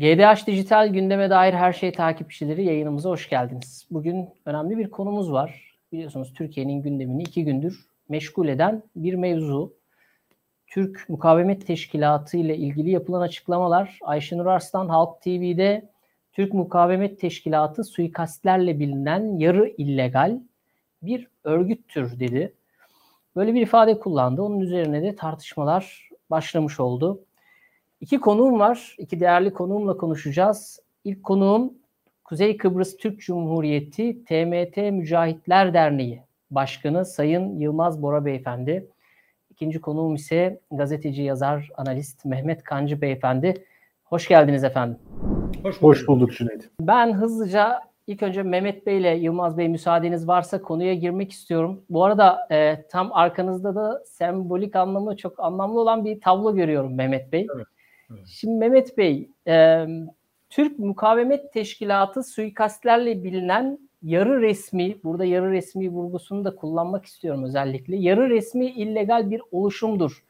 GDH Dijital gündeme dair her şey takipçileri yayınımıza hoş geldiniz. Bugün önemli bir konumuz var. Biliyorsunuz Türkiye'nin gündemini iki gündür meşgul eden bir mevzu. Türk Mukavemet Teşkilatı ile ilgili yapılan açıklamalar Ayşenur Arslan Halk TV'de Türk Mukavemet Teşkilatı suikastlerle bilinen yarı illegal bir örgüttür dedi. Böyle bir ifade kullandı. Onun üzerine de tartışmalar başlamış oldu. İki konuğum var. İki değerli konuğumla konuşacağız. İlk konuğum Kuzey Kıbrıs Türk Cumhuriyeti TMT Mücahitler Derneği Başkanı Sayın Yılmaz Bora Beyefendi. İkinci konuğum ise gazeteci, yazar, analist Mehmet Kancı Beyefendi. Hoş geldiniz efendim. Hoş bulduk, Hoş bulduk Cüneyt. Ben hızlıca ilk önce Mehmet Bey ile Yılmaz Bey müsaadeniz varsa konuya girmek istiyorum. Bu arada e, tam arkanızda da sembolik anlamı çok anlamlı olan bir tablo görüyorum Mehmet Bey. Evet. Şimdi Mehmet Bey, e, Türk Mukavemet Teşkilatı suikastlerle bilinen yarı resmi, burada yarı resmi vurgusunu da kullanmak istiyorum özellikle. Yarı resmi illegal bir oluşumdur.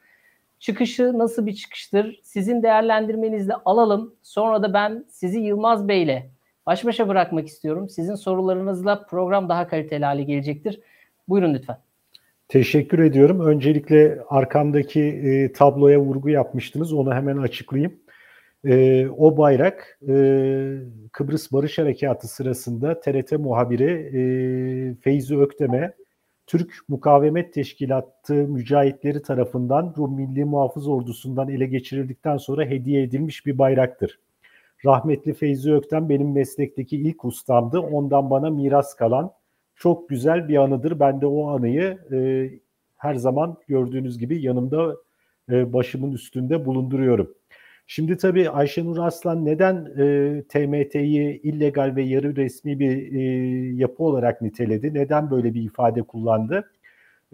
Çıkışı nasıl bir çıkıştır? Sizin değerlendirmenizle alalım. Sonra da ben sizi Yılmaz Bey ile baş başa bırakmak istiyorum. Sizin sorularınızla program daha kaliteli hale gelecektir. Buyurun lütfen. Teşekkür ediyorum. Öncelikle arkamdaki e, tabloya vurgu yapmıştınız. Onu hemen açıklayayım. E, o bayrak e, Kıbrıs Barış Harekatı sırasında TRT muhabiri e, Feyzi Öktem'e Türk Mukavemet Teşkilatı mücahitleri tarafından Rum Milli Muhafız Ordusu'ndan ele geçirildikten sonra hediye edilmiş bir bayraktır. Rahmetli Feyzi Öktem benim meslekteki ilk ustamdı. Ondan bana miras kalan çok güzel bir anıdır. Ben de o anıyı e, her zaman gördüğünüz gibi yanımda e, başımın üstünde bulunduruyorum. Şimdi tabii Ayşenur Aslan neden e, TMT'yi illegal ve yarı resmi bir e, yapı olarak niteledi? Neden böyle bir ifade kullandı?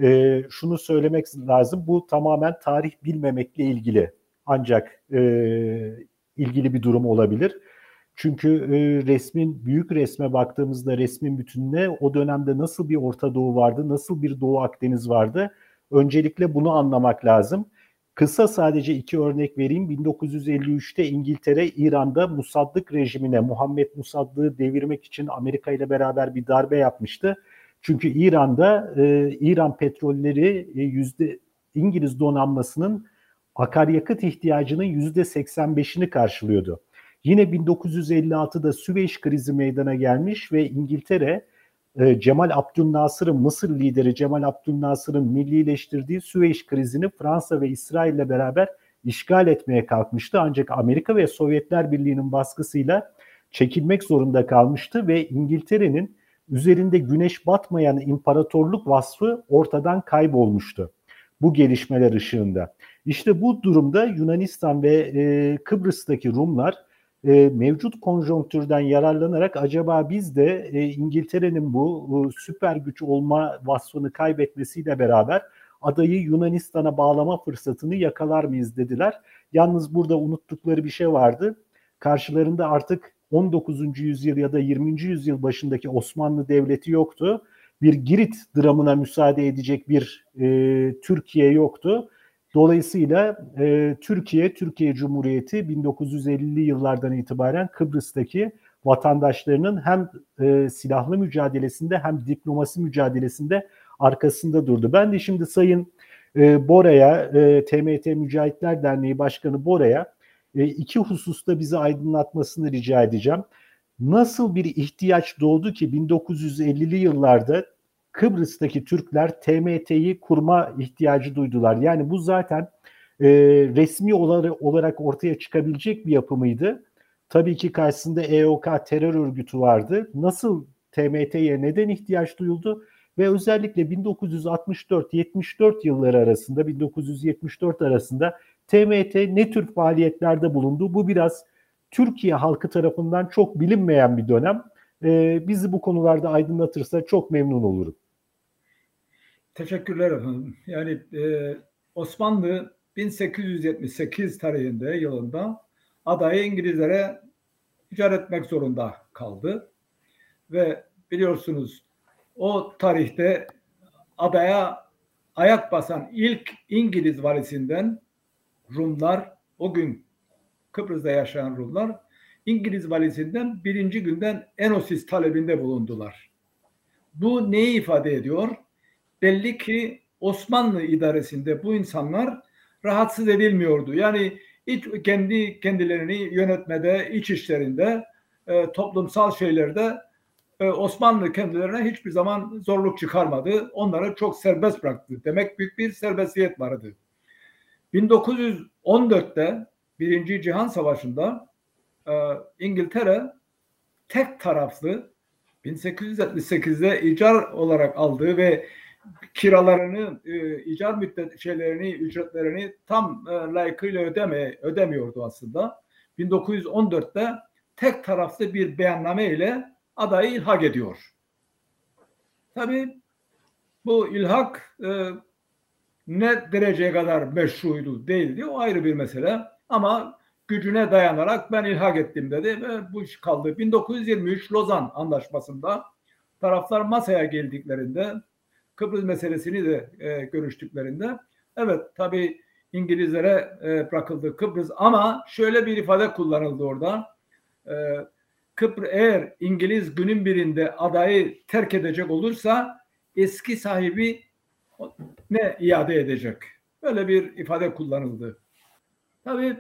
E, şunu söylemek lazım. Bu tamamen tarih bilmemekle ilgili. Ancak e, ilgili bir durum olabilir. Çünkü e, resmin büyük resme baktığımızda resmin bütününe o dönemde nasıl bir Orta Doğu vardı, nasıl bir Doğu Akdeniz vardı? Öncelikle bunu anlamak lazım. Kısa sadece iki örnek vereyim. 1953'te İngiltere İran'da Musaddık rejimine, Muhammed Musaddık'ı devirmek için Amerika ile beraber bir darbe yapmıştı. Çünkü İran'da e, İran petrolleri e, yüzde İngiliz donanmasının akaryakıt ihtiyacının yüzde 85'ini karşılıyordu. Yine 1956'da Süveyş krizi meydana gelmiş ve İngiltere e, Cemal Abdülnasır'ın Mısır lideri Cemal Abdülnasır'ın millileştirdiği Süveyş krizini Fransa ve İsrail ile beraber işgal etmeye kalkmıştı. Ancak Amerika ve Sovyetler Birliği'nin baskısıyla çekilmek zorunda kalmıştı ve İngiltere'nin üzerinde güneş batmayan imparatorluk vasfı ortadan kaybolmuştu bu gelişmeler ışığında. İşte bu durumda Yunanistan ve e, Kıbrıs'taki Rumlar e, mevcut konjonktürden yararlanarak acaba biz de e, İngiltere'nin bu, bu süper güç olma vasfını kaybetmesiyle beraber adayı Yunanistan'a bağlama fırsatını yakalar mıyız dediler. Yalnız burada unuttukları bir şey vardı. Karşılarında artık 19. yüzyıl ya da 20. yüzyıl başındaki Osmanlı Devleti yoktu. Bir Girit dramına müsaade edecek bir e, Türkiye yoktu. Dolayısıyla e, Türkiye, Türkiye Cumhuriyeti 1950'li yıllardan itibaren Kıbrıs'taki vatandaşlarının hem e, silahlı mücadelesinde hem diplomasi mücadelesinde arkasında durdu. Ben de şimdi Sayın e, Bora'ya, e, TMT Mücahitler Derneği Başkanı Bora'ya e, iki hususta bizi aydınlatmasını rica edeceğim. Nasıl bir ihtiyaç doğdu ki 1950'li yıllarda Kıbrıs'taki Türkler TMT'yi kurma ihtiyacı duydular. Yani bu zaten e, resmi olarak ortaya çıkabilecek bir yapı mıydı? Tabii ki karşısında EOK terör örgütü vardı. Nasıl TMT'ye neden ihtiyaç duyuldu? Ve özellikle 1964-74 yılları arasında, 1974 arasında TMT ne tür faaliyetlerde bulundu? Bu biraz Türkiye halkı tarafından çok bilinmeyen bir dönem. Ee, bizi bu konularda aydınlatırsa çok memnun olurum. Teşekkürler efendim. Yani e, Osmanlı 1878 tarihinde yılında adayı İngilizlere icat etmek zorunda kaldı. Ve biliyorsunuz o tarihte adaya ayak basan ilk İngiliz valisinden Rumlar, o gün Kıbrıs'ta yaşayan Rumlar İngiliz valisinden birinci günden Enosis talebinde bulundular. Bu neyi ifade ediyor? Belli ki Osmanlı idaresinde bu insanlar rahatsız edilmiyordu. Yani iç, kendi kendilerini yönetmede, iç işlerinde, e, toplumsal şeylerde e, Osmanlı kendilerine hiçbir zaman zorluk çıkarmadı. Onları çok serbest bıraktı. Demek büyük bir serbestiyet vardı. 1914'te Birinci Cihan Savaşı'nda e, İngiltere tek taraflı 1878'de icar olarak aldığı ve kiralarını, e, icar müddet şeylerini, ücretlerini tam e, layıkıyla ödeme, ödemiyordu aslında. 1914'te tek taraflı bir beyanname ile adayı ilhak ediyor. Tabii bu ilhak e, ne dereceye kadar meşruydu değildi o ayrı bir mesele. Ama gücüne dayanarak ben ilhak ettim dedi ve bu iş kaldı. 1923 Lozan Anlaşması'nda taraflar masaya geldiklerinde Kıbrıs meselesini de e, görüştüklerinde evet tabi İngilizlere e, bırakıldı Kıbrıs ama şöyle bir ifade kullanıldı orada. E, Kıbrıs eğer İngiliz günün birinde adayı terk edecek olursa eski sahibi ne iade edecek? Böyle bir ifade kullanıldı. Tabii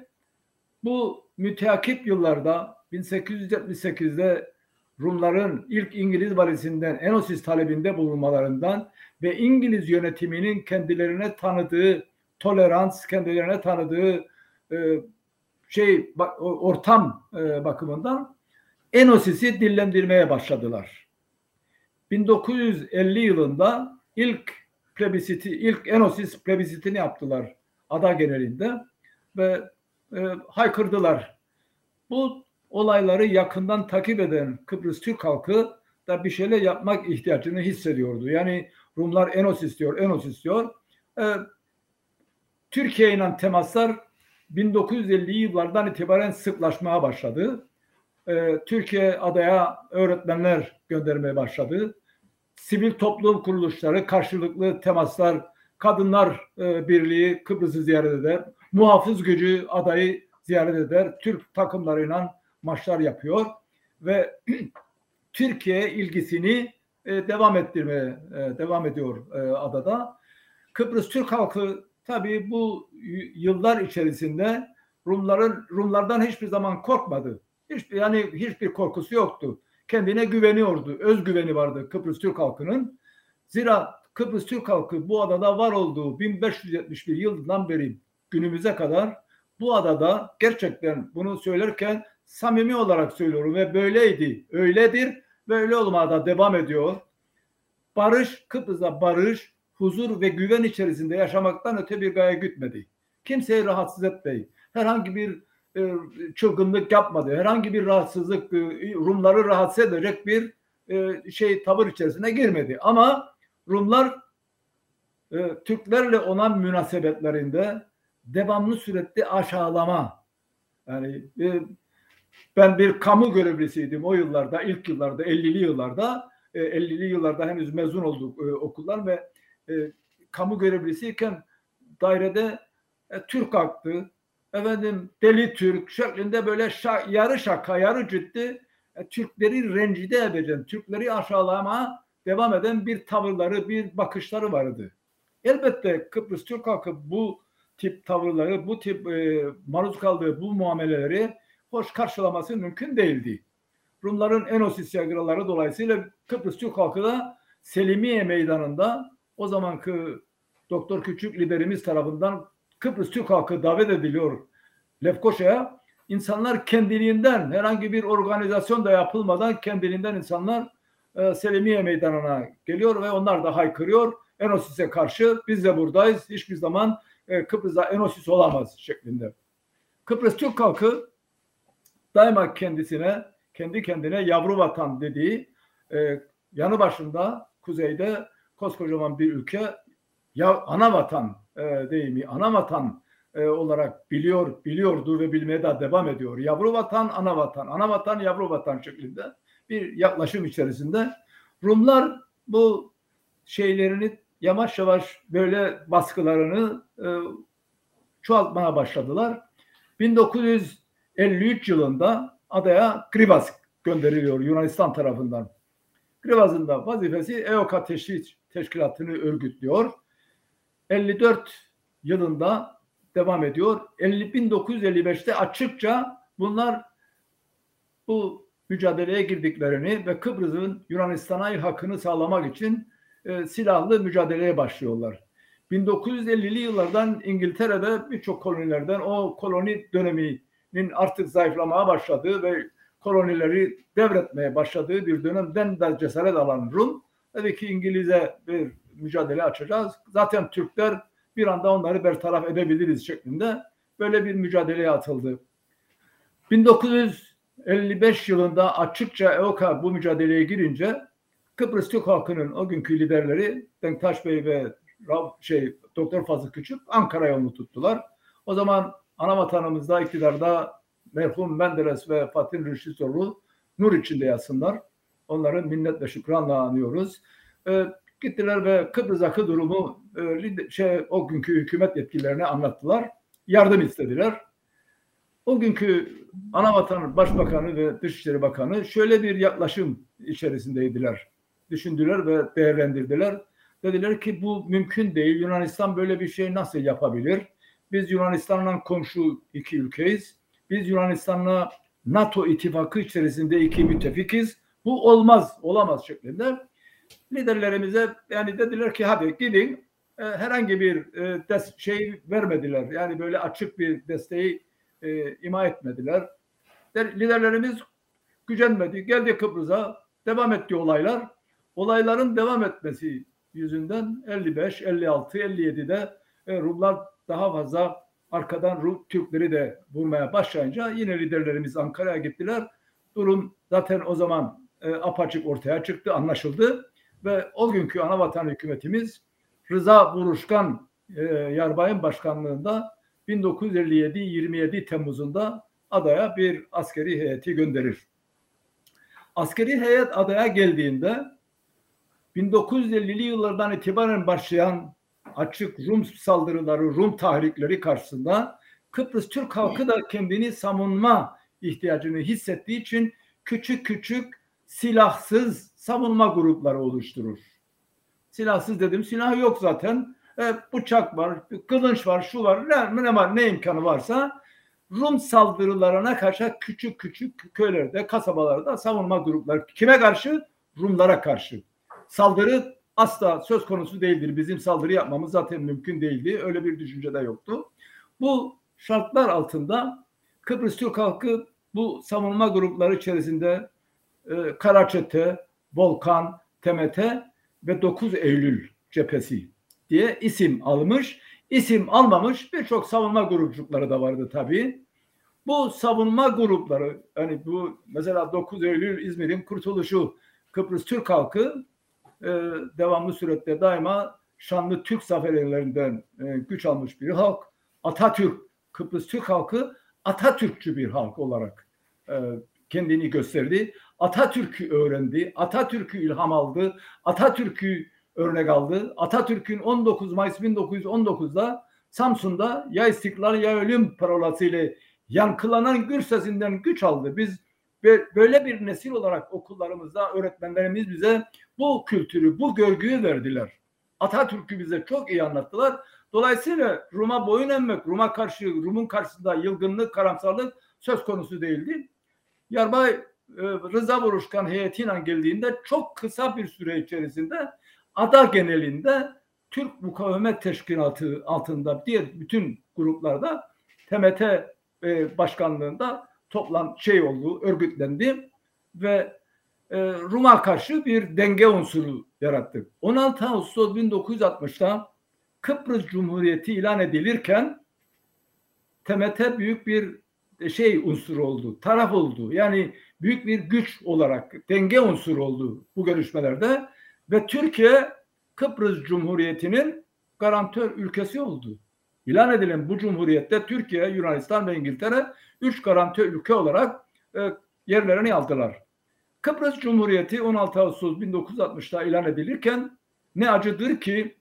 bu müteakip yıllarda 1878'de Rumların ilk İngiliz valisinden Enosis talebinde bulunmalarından ve İngiliz yönetiminin kendilerine tanıdığı tolerans, kendilerine tanıdığı e, şey ortam e, bakımından Enosis'i dillendirmeye başladılar. 1950 yılında ilk plebisiti, ilk Enosis plebisitini yaptılar ada genelinde ve e, haykırdılar. Bu olayları yakından takip eden Kıbrıs Türk halkı da bir şeyler yapmak ihtiyacını hissediyordu. Yani Rumlar Enos istiyor, Enos istiyor. E, Türkiye ile temaslar 1950'li yıllardan itibaren sıklaşmaya başladı. E, Türkiye adaya öğretmenler göndermeye başladı. Sivil toplum kuruluşları karşılıklı temaslar, Kadınlar e, Birliği Kıbrıs'ı ziyaret eder, muhafız gücü adayı ziyaret eder, Türk takımlarıyla maçlar yapıyor ve Türkiye ilgisini e, devam ettirmeye e, devam ediyor e, adada. Kıbrıs Türk halkı tabii bu yıllar içerisinde Rumların Rumlardan hiçbir zaman korkmadı. Hiçbir yani hiçbir korkusu yoktu. Kendine güveniyordu. Özgüveni vardı Kıbrıs Türk halkının. Zira Kıbrıs Türk halkı bu adada var olduğu 1571 yılından beri günümüze kadar bu adada gerçekten bunu söylerken samimi olarak söylüyorum ve böyleydi, öyledir ve öyle olmaya da devam ediyor. Barış, Kıbrıs'ta barış, huzur ve güven içerisinde yaşamaktan öte bir gaye gütmedi. Kimseyi rahatsız etmeyi, herhangi bir e, çılgınlık yapmadı, herhangi bir rahatsızlık, e, Rumları rahatsız edecek bir e, şey tavır içerisine girmedi. Ama Rumlar e, Türklerle olan münasebetlerinde devamlı sürekli aşağılama yani e, ben bir kamu görevlisiydim o yıllarda, ilk yıllarda, 50'li yıllarda. E, 50'li yıllarda henüz mezun olduk e, okuldan ve e, kamu görevlisiyken dairede e, Türk aktı, efendim deli Türk şeklinde böyle şa, yarı şaka, yarı ciddi e, Türkleri rencide edeceğim, Türkleri aşağılama devam eden bir tavırları, bir bakışları vardı. Elbette Kıbrıs Türk halkı bu tip tavırları, bu tip e, maruz kaldığı bu muameleleri hoş karşılaması mümkün değildi. Rumların Enosis yaygıraları dolayısıyla Kıbrıs Türk halkı da Selimiye Meydanı'nda o zamanki Doktor Küçük liderimiz tarafından Kıbrıs Türk halkı davet ediliyor Lefkoşa'ya. İnsanlar kendiliğinden herhangi bir organizasyon da yapılmadan kendiliğinden insanlar e, Selimiye Meydanı'na geliyor ve onlar da haykırıyor. Enosis'e karşı biz de buradayız. Hiçbir zaman e, Kıbrıs'ta Enosis olamaz şeklinde. Kıbrıs Türk halkı daima kendisine, kendi kendine yavru vatan dediği e, yanı başında kuzeyde koskocaman bir ülke ya ana vatan e, deyimi, ana vatan e, olarak biliyor, biliyordu ve bilmeye de devam ediyor. Yavru vatan, ana vatan, ana vatan, yavru vatan şeklinde bir yaklaşım içerisinde Rumlar bu şeylerini yavaş yavaş böyle baskılarını e, çoğaltmaya başladılar. 1953 yılında adaya Krivas gönderiliyor Yunanistan tarafından. Krivas'ın da vazifesi EOKA teşhis teşkilatını örgütlüyor. 54 yılında devam ediyor. 50, 1955'te açıkça bunlar bu mücadeleye girdiklerini ve Kıbrıs'ın Yunanistan'a hakkını sağlamak için e, silahlı mücadeleye başlıyorlar. 1950'li yıllardan İngiltere'de birçok kolonilerden o koloni döneminin artık zayıflamaya başladığı ve kolonileri devretmeye başladığı bir dönemden de cesaret alan Rum dedi ki İngiliz'e bir mücadele açacağız. Zaten Türkler bir anda onları bertaraf edebiliriz şeklinde böyle bir mücadeleye atıldı. 1955 yılında açıkça EOKA bu mücadeleye girince Kıbrıs Türk halkının o günkü liderleri Denktaş Bey ve şey Doktor Fazıl Küçük Ankara yolunu tuttular. O zaman ana vatanımızda iktidarda merhum Menderes ve Fatih Rüştüoğlu nur içinde yatsınlar. Onların minnet ve şükranla anıyoruz. Ee, gittiler ve Kıbrıs'taki durumu e, şey o günkü hükümet yetkililerine anlattılar. Yardım istediler. O günkü Anavatan Başbakanı ve Dışişleri Bakanı şöyle bir yaklaşım içerisindeydiler. Düşündüler ve değerlendirdiler. Dediler ki bu mümkün değil. Yunanistan böyle bir şey nasıl yapabilir? Biz Yunanistan'la komşu iki ülkeyiz. Biz Yunanistan'la NATO ittifakı içerisinde iki müttefikiz. Bu olmaz, olamaz şeklinde. Liderlerimize yani dediler ki hadi gidin e, herhangi bir e, des, şey vermediler. Yani böyle açık bir desteği e, ima etmediler. Liderlerimiz gücenmedi. Geldi Kıbrıs'a devam etti olaylar. Olayların devam etmesi yüzünden 55, 56, 57'de e, Rumlar daha fazla arkadan Rum Türkleri de vurmaya başlayınca yine liderlerimiz Ankara'ya gittiler. Durum zaten o zaman e, apaçık ortaya çıktı, anlaşıldı ve o günkü anavatan hükümetimiz Rıza Buruşkan e, Yarbay'ın başkanlığında 1957 27 Temmuz'unda adaya bir askeri heyeti gönderir. Askeri heyet adaya geldiğinde 1950'li yıllardan itibaren başlayan açık Rum saldırıları, Rum tahrikleri karşısında Kıbrıs Türk halkı da kendini savunma ihtiyacını hissettiği için küçük küçük silahsız savunma grupları oluşturur. Silahsız dedim silah yok zaten. E, bıçak var, kılıç var, şu var, ne, ne var, ne imkanı varsa Rum saldırılarına karşı küçük küçük köylerde, kasabalarda savunma grupları. Kime karşı? Rumlara karşı. Saldırı asla söz konusu değildir. Bizim saldırı yapmamız zaten mümkün değildi. Öyle bir düşünce de yoktu. Bu şartlar altında Kıbrıs Türk halkı bu savunma grupları içerisinde e, Karaçete, Volkan, TMT ve 9 Eylül cephesi diye isim almış. İsim almamış birçok savunma grupçukları da vardı tabii. Bu savunma grupları hani bu mesela 9 Eylül İzmir'in kurtuluşu Kıbrıs Türk halkı e, devamlı surette daima şanlı Türk zaferlerinden e, güç almış bir halk. Atatürk, Kıbrıs Türk halkı Atatürkçü bir halk olarak e, kendini gösterdi. Atatürk'ü öğrendi, Atatürk'ü ilham aldı, Atatürk'ü örnek aldı. Atatürk'ün 19 Mayıs 1919'da Samsun'da ya istiklal ya ölüm parolasıyla yankılanan gür sesinden güç aldı. Biz böyle bir nesil olarak okullarımızda öğretmenlerimiz bize bu kültürü, bu görgüyü verdiler. Atatürk'ü bize çok iyi anlattılar. Dolayısıyla Rum'a boyun eğmek, Rum'a karşı, Rum'un karşısında yılgınlık, karamsarlık söz konusu değildi. Yarbay e, Rıza Vuruşkan heyetiyle geldiğinde çok kısa bir süre içerisinde ada genelinde Türk Mukavemet Teşkilatı altında diğer bütün gruplarda TMT e, başkanlığında toplan şey oldu, örgütlendi ve e, Rum'a karşı bir denge unsuru yarattık. 16 Ağustos 1960'ta Kıbrıs Cumhuriyeti ilan edilirken TMT büyük bir şey unsuru oldu, taraf oldu. Yani büyük bir güç olarak denge unsuru oldu bu görüşmelerde ve Türkiye Kıbrıs Cumhuriyeti'nin garantör ülkesi oldu. İlan edilen bu cumhuriyette Türkiye, Yunanistan ve İngiltere üç garantör ülke olarak e, yerlerini aldılar. Kıbrıs Cumhuriyeti 16 Ağustos 1960'da ilan edilirken ne acıdır ki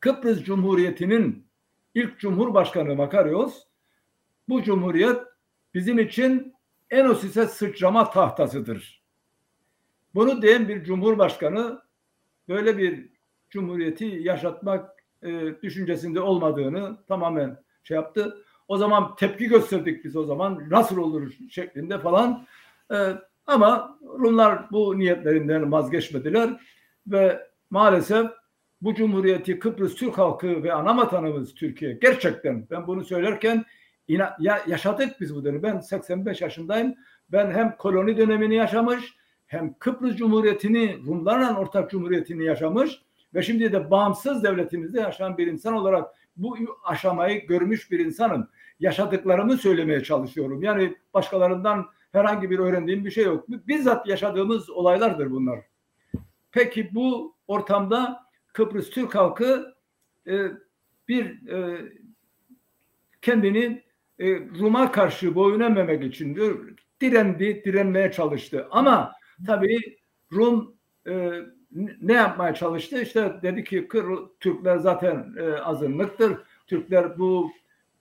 Kıbrıs Cumhuriyeti'nin ilk Cumhurbaşkanı Makarios bu cumhuriyet bizim için Enosis'e sıçrama tahtasıdır. Bunu diyen bir cumhurbaşkanı böyle bir cumhuriyeti yaşatmak e, düşüncesinde olmadığını tamamen şey yaptı. O zaman tepki gösterdik biz o zaman nasıl olur şeklinde falan. E, ama Rumlar bu niyetlerinden vazgeçmediler ve maalesef bu cumhuriyeti Kıbrıs Türk halkı ve ana vatanımız Türkiye gerçekten ben bunu söylerken ina, ya, yaşadık biz bu dönemi. Ben 85 yaşındayım. Ben hem koloni dönemini yaşamış hem Kıbrıs Cumhuriyeti'ni Rumlarla ortak cumhuriyetini yaşamış ve şimdi de bağımsız devletimizde yaşayan bir insan olarak bu aşamayı görmüş bir insanım. Yaşadıklarımı söylemeye çalışıyorum. Yani başkalarından herhangi bir öğrendiğim bir şey yok. Bizzat yaşadığımız olaylardır bunlar. Peki bu ortamda Kıbrıs Türk halkı e, bir e, kendini e, Rum'a karşı boyun eğmemek için direndi, direnmeye çalıştı. Ama tabii Rum e, ne yapmaya çalıştı? İşte dedi ki Türkler zaten e, azınlıktır. Türkler bu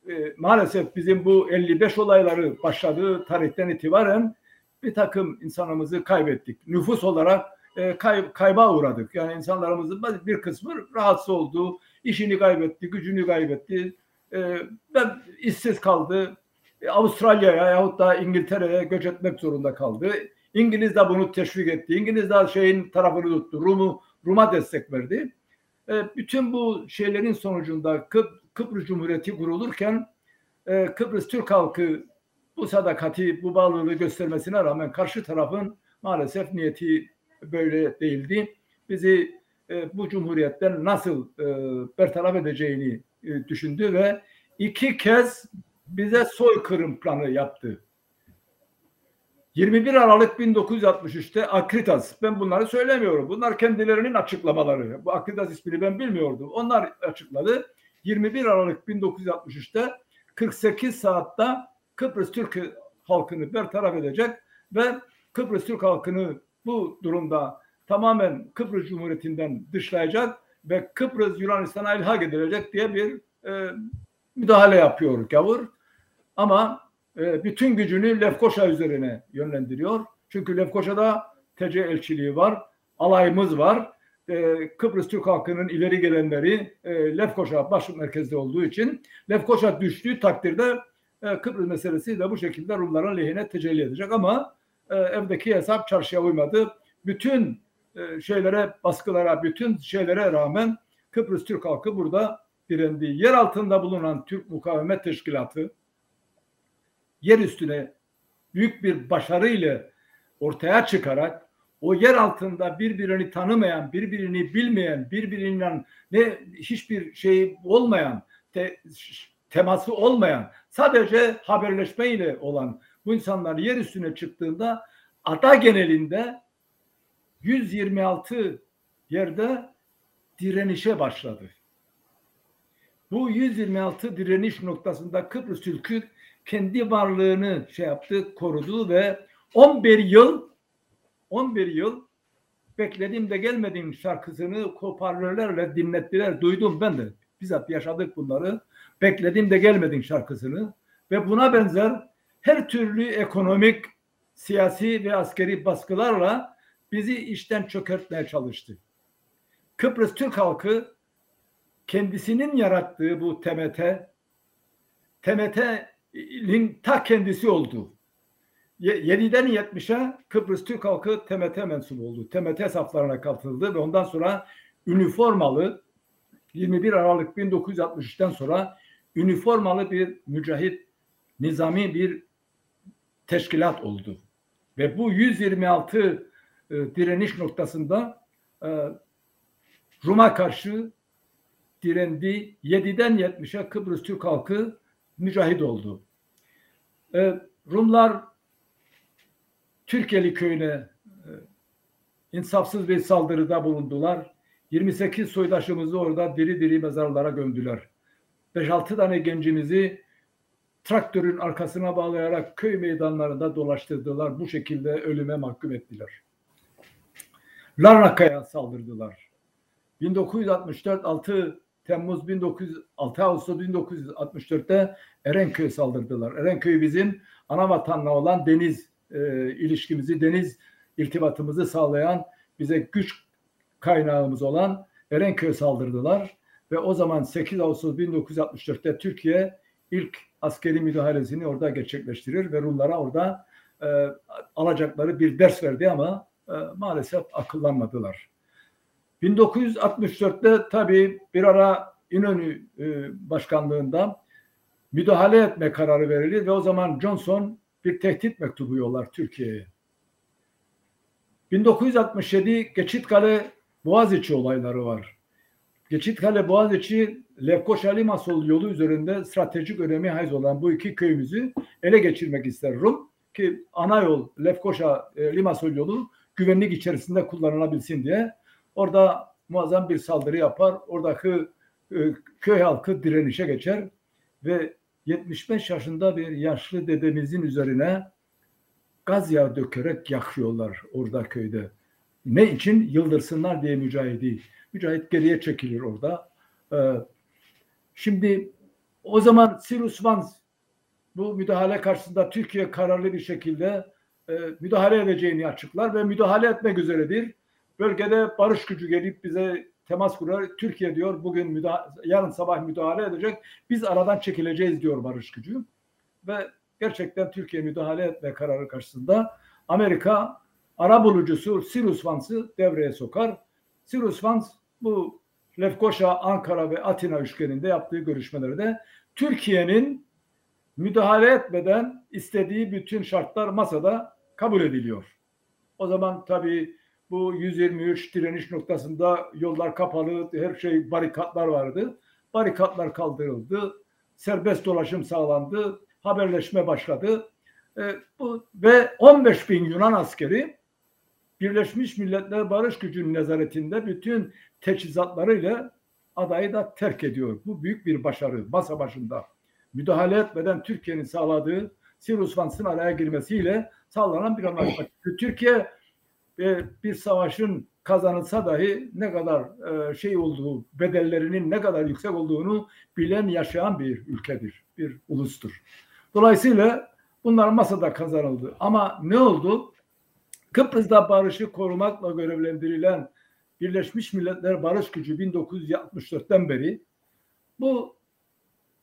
e, maalesef bizim bu 55 olayları başladığı tarihten itibaren bir takım insanımızı kaybettik. Nüfus olarak e, kay, kayba uğradık. Yani insanlarımızın bir kısmı rahatsız oldu, işini kaybetti, gücünü kaybetti, e, ben işsiz kaldı. E, Avustralya'ya yahut da İngiltere'ye göç etmek zorunda kaldı. İngiliz de bunu teşvik etti. İngiliz de şeyin tarafını tuttu. Rum'u Rum'a destek verdi. E, bütün bu şeylerin sonucunda Kıp, Kıbrıs Cumhuriyeti kurulurken e, Kıbrıs Türk halkı bu sadakati, bu bağlılığı göstermesine rağmen karşı tarafın maalesef niyeti böyle değildi. Bizi e, bu cumhuriyetten nasıl e, bertaraf edeceğini e, düşündü ve iki kez bize soykırım planı yaptı. 21 Aralık 1963'te Akritas, ben bunları söylemiyorum. Bunlar kendilerinin açıklamaları. Bu Akritas ismini ben bilmiyordum. Onlar açıkladı. 21 Aralık 1963'te 48 saatte Kıbrıs Türk halkını bertaraf edecek ve Kıbrıs Türk halkını bu durumda tamamen Kıbrıs Cumhuriyeti'nden dışlayacak ve Kıbrıs Yunanistan'a ilhak edilecek diye bir e, müdahale yapıyor gavur. Ama e, bütün gücünü Lefkoşa üzerine yönlendiriyor. Çünkü Lefkoşa'da TC elçiliği var, alayımız var. E, Kıbrıs Türk halkının ileri gelenleri e, Lefkoşa baş merkezde olduğu için Lefkoşa düştüğü takdirde Kıbrıs meselesi de bu şekilde Rumların lehine tecelli edecek ama evdeki hesap çarşıya uymadı. Bütün şeylere, baskılara, bütün şeylere rağmen Kıbrıs Türk halkı burada direndi. Yer altında bulunan Türk Mukavemet Teşkilatı yer üstüne büyük bir başarı ile ortaya çıkarak o yer altında birbirini tanımayan, birbirini bilmeyen, birbirinden ne hiçbir şey olmayan, te, teması olmayan, sadece haberleşme ile olan bu insanlar yer üstüne çıktığında ada genelinde 126 yerde direnişe başladı. Bu 126 direniş noktasında Kıbrıs Türk'ü kendi varlığını şey yaptı, korudu ve 11 yıl 11 yıl beklediğim de gelmediğim şarkısını hoparlörlerle dinlettiler. Duydum ben de. Bizzat yaşadık bunları. Beklediğim de gelmediğim şarkısını ve buna benzer her türlü ekonomik, siyasi ve askeri baskılarla bizi işten çökertmeye çalıştı. Kıbrıs Türk halkı kendisinin yarattığı bu TMT, TMT'nin ta kendisi oldu. 7'den 70'e Kıbrıs Türk halkı TMT mensubu oldu. TMT saflarına katıldı ve ondan sonra üniformalı 21 Aralık 1963'ten sonra üniformalı bir mücahit nizami bir teşkilat oldu. Ve bu 126 e, direniş noktasında e, Rum'a karşı direndi. 7'den 70'e Kıbrıs Türk halkı mücahit oldu. E, Rumlar Türkeli köyüne e, insafsız bir saldırıda bulundular. 28 soydaşımızı orada diri diri mezarlara gömdüler. 5-6 tane gencimizi traktörün arkasına bağlayarak köy meydanlarında dolaştırdılar. Bu şekilde ölüme mahkum ettiler. Larnaka'ya saldırdılar. 1964 6 Temmuz 1900 6 Ağustos 1964'te Erenköy saldırdılar. Erenköy bizim ana vatanla olan deniz e, ilişkimizi, deniz irtibatımızı sağlayan bize güç kaynağımız olan Erenköy saldırdılar ve o zaman 8 Ağustos 1964'te Türkiye ilk askeri müdahalesini orada gerçekleştirir ve Rumlara orada e, alacakları bir ders verdi ama e, maalesef akıllanmadılar. 1964'te tabii bir ara İnönü e, başkanlığında müdahale etme kararı verilir ve o zaman Johnson bir tehdit mektubu yollar Türkiye'ye. 1967 Geçitkale Boğaziçi olayları var. Geçitkale Boğaziçi Lefkoşa Limasol yolu üzerinde stratejik önemi haiz olan bu iki köyümüzü ele geçirmek ister Rum ki ana yol Lefkoşa e, Limasol yolu güvenlik içerisinde kullanılabilsin diye orada muazzam bir saldırı yapar. Oradaki e, köy halkı direnişe geçer ve 75 yaşında bir yaşlı dedemizin üzerine gaz yağı dökerek yakıyorlar orada köyde. Ne için? Yıldırsınlar diye mücahidi. Mücahit geriye çekilir orada. Ee, şimdi o zaman Cyrus Vance bu müdahale karşısında Türkiye kararlı bir şekilde e, müdahale edeceğini açıklar ve müdahale etmek üzeredir. Bölgede barış gücü gelip bize temas kurar. Türkiye diyor bugün müdahale, yarın sabah müdahale edecek. Biz aradan çekileceğiz diyor barış gücü. Ve gerçekten Türkiye müdahale etme kararı karşısında Amerika ara bulucusu Cyrus Vance'ı devreye sokar. Cyrus Vance bu Lefkoşa, Ankara ve Atina üçgeninde yaptığı görüşmelerde Türkiye'nin müdahale etmeden istediği bütün şartlar masada kabul ediliyor. O zaman tabii bu 123 direniş noktasında yollar kapalı, her şey barikatlar vardı. Barikatlar kaldırıldı, serbest dolaşım sağlandı, haberleşme başladı. E, bu ve 15 bin Yunan askeri Birleşmiş Milletler Barış Gücü'nün nezaretinde bütün teçhizatlarıyla adayı da terk ediyor. Bu büyük bir başarı masa başında. Müdahale etmeden Türkiye'nin sağladığı Cyrus Vance'ın araya girmesiyle sağlanan bir anlaşma. Türkiye e, bir savaşın kazanılsa dahi ne kadar e, şey olduğu, bedellerinin ne kadar yüksek olduğunu bilen, yaşayan bir ülkedir, bir ulustur. Dolayısıyla bunlar masada kazanıldı. Ama ne oldu? Kıbrıs'ta barışı korumakla görevlendirilen Birleşmiş Milletler Barış Gücü 1964'ten beri bu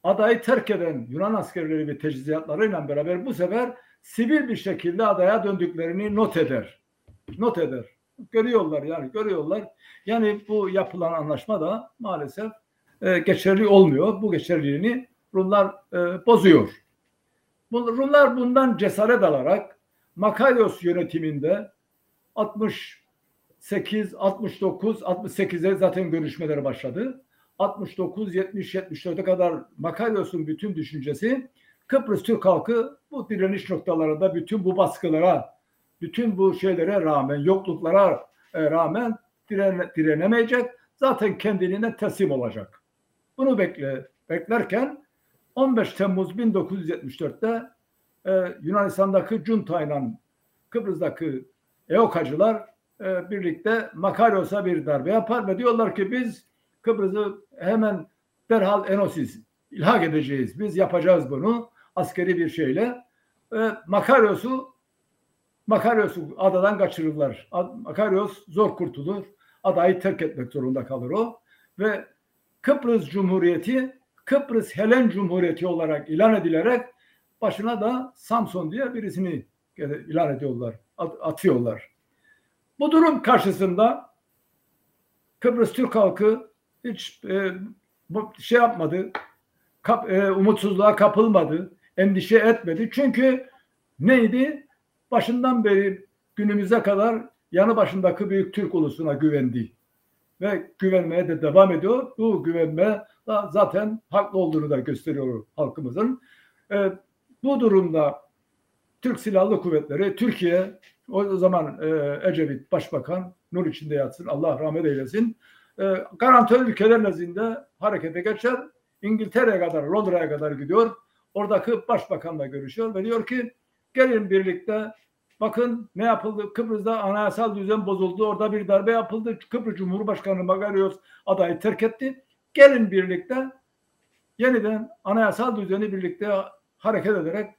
adayı terk eden Yunan askerleri ve teçhizatlarıyla beraber bu sefer sivil bir şekilde adaya döndüklerini not eder. Not eder. Görüyorlar yani görüyorlar. Yani bu yapılan anlaşma da maalesef e, geçerli olmuyor. Bu geçerliliğini Rumlar e, bozuyor. Rumlar bundan cesaret alarak Makarios yönetiminde 68, 69, 68'e zaten görüşmeler başladı. 69, 70, 74'e kadar Makarios'un bütün düşüncesi Kıbrıs Türk halkı bu direniş noktalarında bütün bu baskılara, bütün bu şeylere rağmen, yokluklara e, rağmen direne, direnemeyecek. Zaten kendiliğine teslim olacak. Bunu bekle, beklerken 15 Temmuz 1974'te e, Yunanistan'daki junta ile Kıbrıs'taki EOKacılar e, birlikte Makarios'a bir darbe yapar ve diyorlar ki biz Kıbrıs'ı hemen derhal Enosis ilhak edeceğiz. Biz yapacağız bunu askeri bir şeyle. E, Makarios'u Makarios'u adadan kaçırırlar. Makarios zor kurtulur. Adayı terk etmek zorunda kalır o. Ve Kıbrıs Cumhuriyeti Kıbrıs Helen Cumhuriyeti olarak ilan edilerek başına da Samson diye birisini ilan ediyorlar, atıyorlar. Bu durum karşısında Kıbrıs Türk halkı hiç e, şey yapmadı, kap, e, umutsuzluğa kapılmadı, endişe etmedi. Çünkü neydi? Başından beri günümüze kadar yanı başındaki büyük Türk ulusuna güvendi. Ve güvenmeye de devam ediyor. Bu güvenme zaten haklı olduğunu da gösteriyor halkımızın. E, bu durumda Türk Silahlı Kuvvetleri, Türkiye, o zaman e, Ecevit Başbakan, nur içinde yatsın, Allah rahmet eylesin, e, garantör ülkeler nezdinde harekete geçer. İngiltere'ye kadar, Londra'ya kadar gidiyor. Oradaki başbakanla görüşüyor ve diyor ki gelin birlikte bakın ne yapıldı? Kıbrıs'ta anayasal düzen bozuldu. Orada bir darbe yapıldı. Kıbrıs Cumhurbaşkanı Magarios adayı terk etti. Gelin birlikte yeniden anayasal düzeni birlikte hareket ederek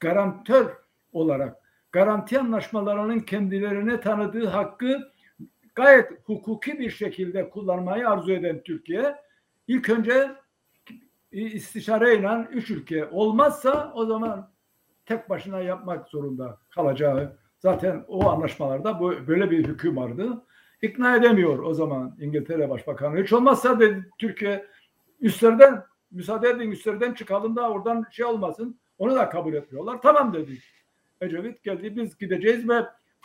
garantör olarak garanti anlaşmalarının kendilerine tanıdığı hakkı gayet hukuki bir şekilde kullanmayı arzu eden Türkiye ilk önce istişareyle üç ülke olmazsa o zaman tek başına yapmak zorunda kalacağı zaten o anlaşmalarda bu, böyle bir hüküm vardı. İkna edemiyor o zaman İngiltere Başbakanı. Hiç olmazsa dedi Türkiye üstlerden müsaade edin üstlerden çıkalım da oradan şey olmasın. Onu da kabul etmiyorlar. Tamam dedi. Ecevit geldi biz gideceğiz ve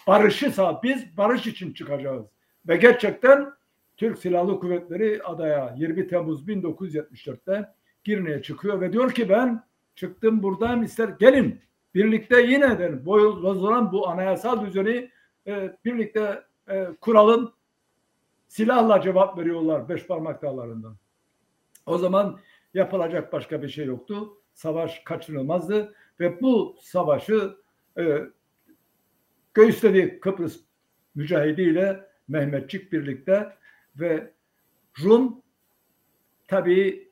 barışı sağ biz barış için çıkacağız. Ve gerçekten Türk Silahlı Kuvvetleri adaya 20 Temmuz 1974'te Girne'ye çıkıyor ve diyor ki ben çıktım buradan ister gelin birlikte yine de bozulan bu anayasal düzeni e, birlikte e, kuralım silahla cevap veriyorlar beş parmak dağlarından. O zaman yapılacak başka bir şey yoktu. Savaş kaçınılmazdı ve bu savaşı e, göğüsledi Kıbrıs mücahidiyle Mehmetçik birlikte ve Rum tabii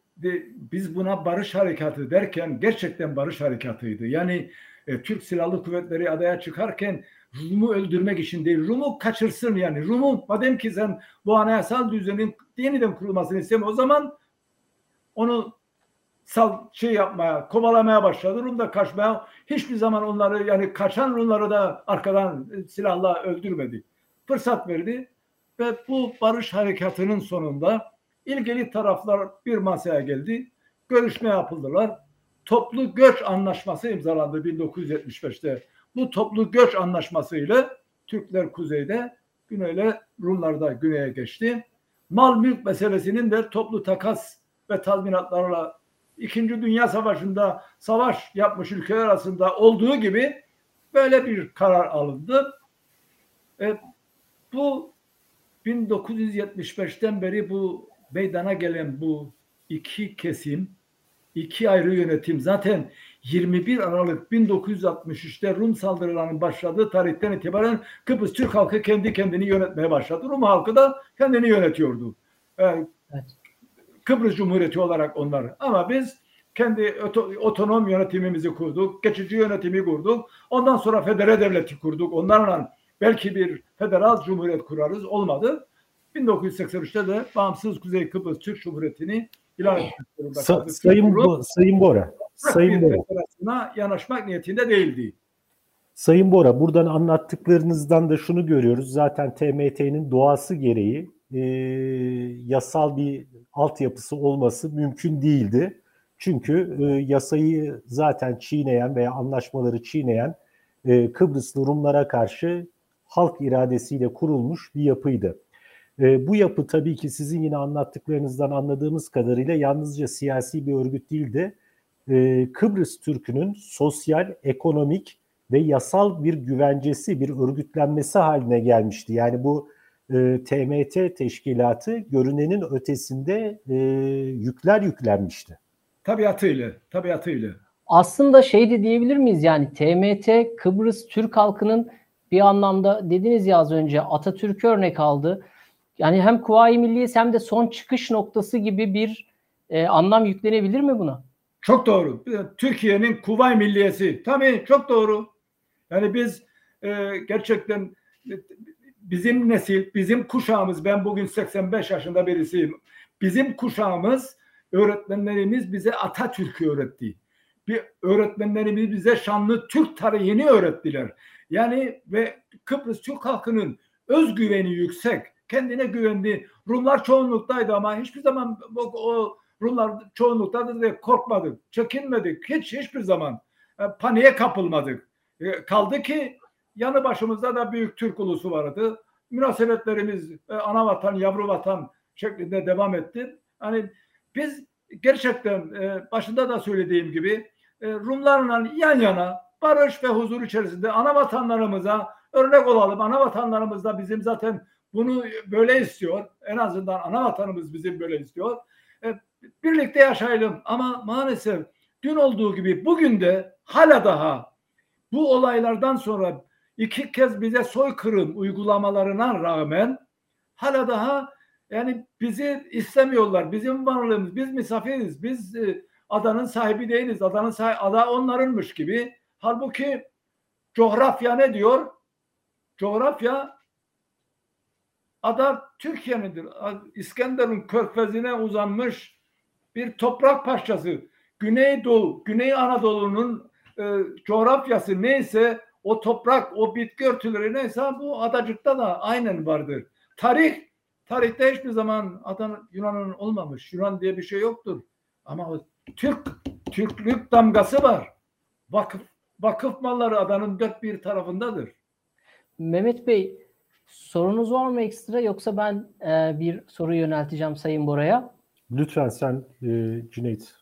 biz buna barış harekatı derken gerçekten barış harekatıydı. Yani e, Türk Silahlı Kuvvetleri adaya çıkarken Rum'u öldürmek için değil, Rum'u kaçırsın yani. Rum'u madem ki sen bu anayasal düzenin yeniden kurulmasını istemiyor, o zaman onu sal şey yapmaya, kovalamaya başladı. Rum da kaçmaya hiçbir zaman onları yani kaçan Rumları da arkadan silahla öldürmedi. Fırsat verdi ve bu barış harekatının sonunda ilgili taraflar bir masaya geldi. Görüşme yapıldılar. Toplu göç anlaşması imzalandı 1975'te. Bu toplu göç anlaşması ile Türkler kuzeyde, güneyle Rumlar da güneye geçti. Mal mülk meselesinin de toplu takas ve tazminatlarla İkinci Dünya Savaşı'nda savaş yapmış ülkeler arasında olduğu gibi böyle bir karar alındı. E, bu 1975'ten beri bu meydana gelen bu iki kesim, iki ayrı yönetim zaten 21 Aralık 1963'te Rum saldırılarının başladığı tarihten itibaren Kıbrıs Türk halkı kendi kendini yönetmeye başladı. Rum halkı da kendini yönetiyordu. Evet. Kıbrıs Cumhuriyeti olarak onlar. Ama biz kendi otonom yönetimimizi kurduk. Geçici yönetimi kurduk. Ondan sonra federe devleti kurduk. Onlarla belki bir federal cumhuriyet kurarız. Olmadı. 1983'te de bağımsız Kuzey Kıbrıs Türk Cumhuriyeti'ni ilan etmek zorunda kaldı. Sayın, Bo Sayın Bora. Sayın Bora. Yanaşmak niyetinde değildi. Sayın Bora, buradan anlattıklarınızdan da şunu görüyoruz. Zaten TMT'nin doğası gereği e, yasal bir altyapısı olması mümkün değildi. Çünkü e, yasayı zaten çiğneyen veya anlaşmaları çiğneyen e, Kıbrıslı Rumlara karşı halk iradesiyle kurulmuş bir yapıydı. E, bu yapı tabii ki sizin yine anlattıklarınızdan anladığımız kadarıyla yalnızca siyasi bir örgüt değildi. E, Kıbrıs Türk'ünün sosyal, ekonomik ve yasal bir güvencesi, bir örgütlenmesi haline gelmişti. Yani bu e, TMT teşkilatı görünenin ötesinde e, yükler yüklenmişti. Tabiatıyla, tabiatıyla. Aslında şey de diyebilir miyiz yani TMT Kıbrıs Türk halkının bir anlamda dediniz ya az önce Atatürk örnek aldı. Yani hem Kuvayi Milliye hem de son çıkış noktası gibi bir e, anlam yüklenebilir mi buna? Çok doğru. Türkiye'nin Kuvayi Milliyesi. Tabii çok doğru. Yani biz e, gerçekten bizim nesil, bizim kuşağımız, ben bugün 85 yaşında birisiyim. Bizim kuşağımız, öğretmenlerimiz bize Atatürk'ü öğretti. Bir öğretmenlerimiz bize şanlı Türk tarihini öğrettiler. Yani ve Kıbrıs Türk halkının özgüveni yüksek, kendine güvendi. Rumlar çoğunluktaydı ama hiçbir zaman o, o Rumlar çoğunluktaydı diye korkmadık, çekinmedik. Hiç hiçbir zaman e, paniğe kapılmadık. E, kaldı ki yanı başımızda da büyük Türk ulusu vardı. Münasebetlerimiz e, ana vatan, yavru vatan şeklinde devam etti. Hani biz gerçekten e, başında da söylediğim gibi e, Rumlarla yan yana barış ve huzur içerisinde ana vatanlarımıza örnek olalım. Ana vatanlarımız da bizim zaten bunu böyle istiyor. En azından ana vatanımız bizim böyle istiyor. E, birlikte yaşayalım ama maalesef dün olduğu gibi bugün de hala daha bu olaylardan sonra iki kez bize soykırım uygulamalarına rağmen hala daha Yani bizi istemiyorlar. Bizim varlığımız, biz misafiriz. Biz e, adanın sahibi değiliz. Adanın sahibi, ada onlarınmış gibi. Halbuki coğrafya ne diyor? Coğrafya ada Türkiye'nindir. İskenderun körfezine uzanmış bir toprak parçası. Güneydoğu, Güney Anadolu'nun e, coğrafyası neyse o toprak, o bitki örtüleri neyse bu adacıkta da aynen vardır. Tarih, tarihte hiçbir zaman adan Yunan'ın olmamış. Yunan diye bir şey yoktur. Ama o Türk, Türklük damgası var. Vakıf, vakıf malları adanın dört bir tarafındadır. Mehmet Bey, sorunuz var mı ekstra yoksa ben e, bir soru yönelteceğim Sayın Bora'ya. Lütfen sen e, Cüneyt.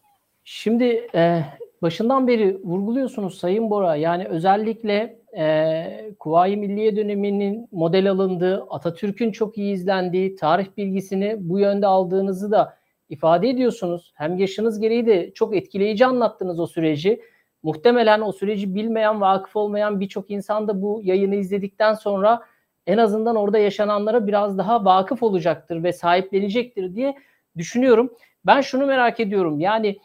Şimdi e, başından beri vurguluyorsunuz Sayın Bora. Yani özellikle e, Kuvayi Milliye döneminin model alındığı, Atatürk'ün çok iyi izlendiği, tarih bilgisini bu yönde aldığınızı da ifade ediyorsunuz. Hem yaşınız gereği de çok etkileyici anlattınız o süreci. Muhtemelen o süreci bilmeyen, vakıf olmayan birçok insan da bu yayını izledikten sonra en azından orada yaşananlara biraz daha vakıf olacaktır ve sahiplenecektir diye düşünüyorum. Ben şunu merak ediyorum. Yani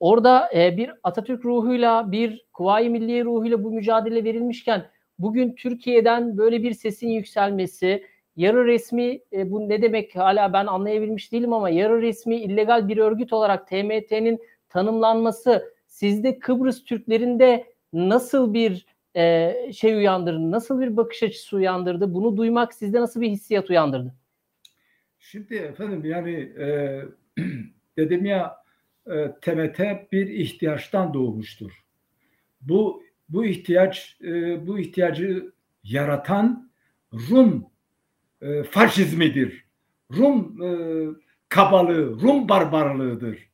orada e, bir Atatürk ruhuyla, bir Kuvayi Milliye ruhuyla bu mücadele verilmişken bugün Türkiye'den böyle bir sesin yükselmesi, yarı resmi e, bu ne demek hala ben anlayabilmiş değilim ama yarı resmi illegal bir örgüt olarak TMT'nin tanımlanması sizde Kıbrıs Türklerinde nasıl bir e, şey uyandırdı, nasıl bir bakış açısı uyandırdı? Bunu duymak sizde nasıl bir hissiyat uyandırdı? Şimdi efendim yani e, dedim ya e, TMT bir ihtiyaçtan doğmuştur. Bu bu ihtiyaç e, bu ihtiyacı yaratan Rum e, faşizmidir. Rum e, kabalığı, Rum barbarlığıdır.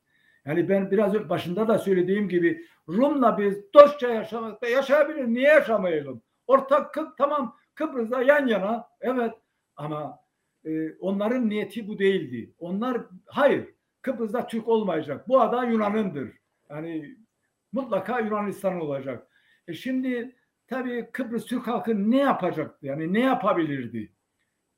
Yani ben biraz başında da söylediğim gibi Rum'la biz dostça yaşamakta yaşayabilir. Niye yaşamayalım? Ortak tamam Kıbrıs'ta yan yana evet ama e, onların niyeti bu değildi. Onlar hayır Kıbrıs'ta Türk olmayacak. Bu ada Yunan'ındır. Yani mutlaka Yunanistan olacak. E şimdi tabii Kıbrıs Türk halkı ne yapacaktı? Yani ne yapabilirdi?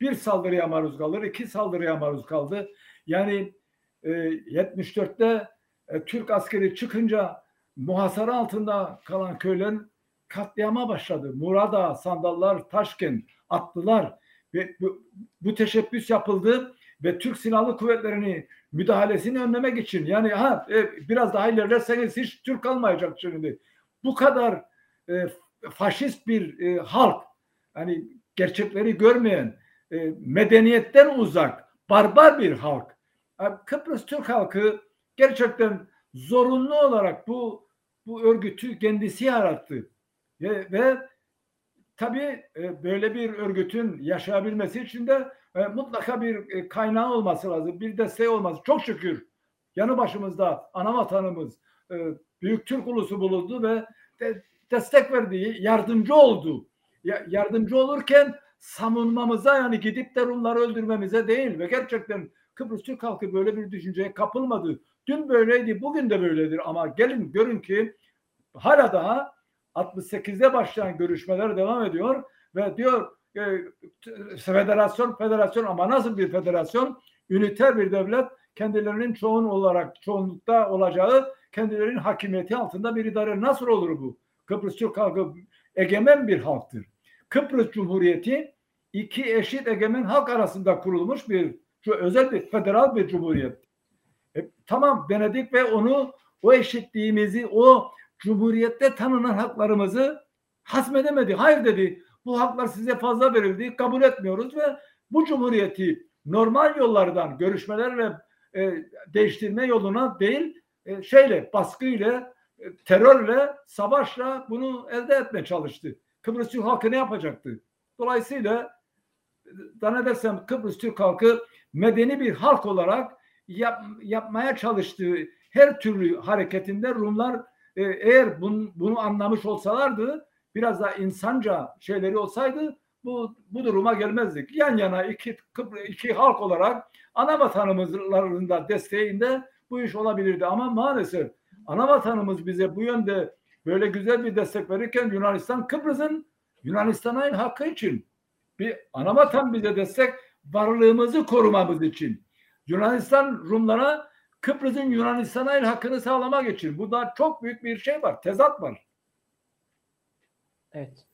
Bir saldırıya maruz kalır, iki saldırıya maruz kaldı. Yani e, 74'te e, Türk askeri çıkınca muhasara altında kalan köylerin katliama başladı. Murada, Sandallar, Taşkent attılar ve bu, bu teşebbüs yapıldı ve Türk Silahlı Kuvvetleri'ni müdahalesini önlemek için yani ha e, biraz daha ilerlerseniz hiç Türk kalmayacak şimdi. Bu kadar e, faşist bir e, halk hani gerçekleri görmeyen e, medeniyetten uzak barbar bir halk. Yani Kıbrıs Türk halkı gerçekten zorunlu olarak bu bu örgütü kendisi yarattı. Ve, ve tabii e, böyle bir örgütün yaşayabilmesi için de e, mutlaka bir e, kaynağı olması lazım. Bir desteği olması. Çok şükür yanı başımızda ana vatanımız Büyük Türk ulusu bulundu ve destek verdi, yardımcı oldu. yardımcı olurken savunmamıza yani gidip de Rumları öldürmemize değil ve gerçekten Kıbrıs Türk halkı böyle bir düşünceye kapılmadı. Dün böyleydi, bugün de böyledir ama gelin görün ki hala daha 68'de başlayan görüşmeler devam ediyor ve diyor e, federasyon federasyon ama nasıl bir federasyon? Üniter bir devlet kendilerinin çoğun olarak çoğunlukta olacağı kendilerinin hakimiyeti altında bir idare nasıl olur bu? Kıbrıs Türk halkı egemen bir halktır. Kıbrıs Cumhuriyeti iki eşit egemen halk arasında kurulmuş bir şu özel bir federal bir cumhuriyet. E, tamam Venedik ve onu o eşitliğimizi, o cumhuriyette tanınan haklarımızı hasmedemedi. Hayır dedi. Bu haklar size fazla verildi. Kabul etmiyoruz ve bu cumhuriyeti normal yollardan görüşmeler ve e, değiştirme yoluna değil e, şeyle baskıyla e, terörle savaşla bunu elde etmeye çalıştı. Kıbrıs Türk halkı ne yapacaktı? Dolayısıyla zannedersem Kıbrıs Türk halkı medeni bir halk olarak yap, yapmaya çalıştığı her türlü hareketinde Rumlar e, eğer bunu, bunu anlamış olsalardı biraz daha insanca şeyleri olsaydı bu bu duruma gelmezdik. Yan yana iki iki halk olarak ana vatanımızın da desteğinde bu iş olabilirdi ama maalesef ana vatanımız bize bu yönde böyle güzel bir destek verirken Yunanistan Kıbrıs'ın Yunanistan'a hakkı için bir ana vatan bize destek varlığımızı korumamız için. Yunanistan Rumlara Kıbrıs'ın Yunanistan'a el hakkını sağlamak için. Burada çok büyük bir şey var. Tezat var. Evet.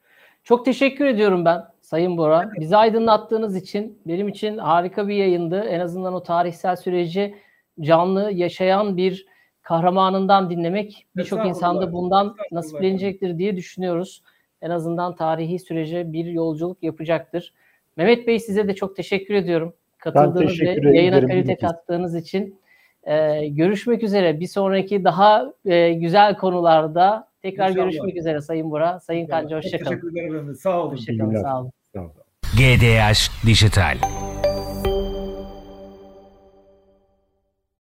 Çok teşekkür ediyorum ben Sayın Bora. Bizi aydınlattığınız için benim için harika bir yayındı. En azından o tarihsel süreci canlı yaşayan bir kahramanından dinlemek birçok insan da bundan nasiplenecektir diye düşünüyoruz. En azından tarihi sürece bir yolculuk yapacaktır. Mehmet Bey size de çok teşekkür ediyorum. Katıldığınız ve yayına kalite kattığınız için. Ee, görüşmek üzere. Bir sonraki daha e, güzel konularda tekrar İnşallah. görüşmek üzere Sayın Bora. Sayın. Kanca hoşçakalın. Teşekkür ederim. Sağ olun. Hoşçakalın. Sağ olun. GDH Dijital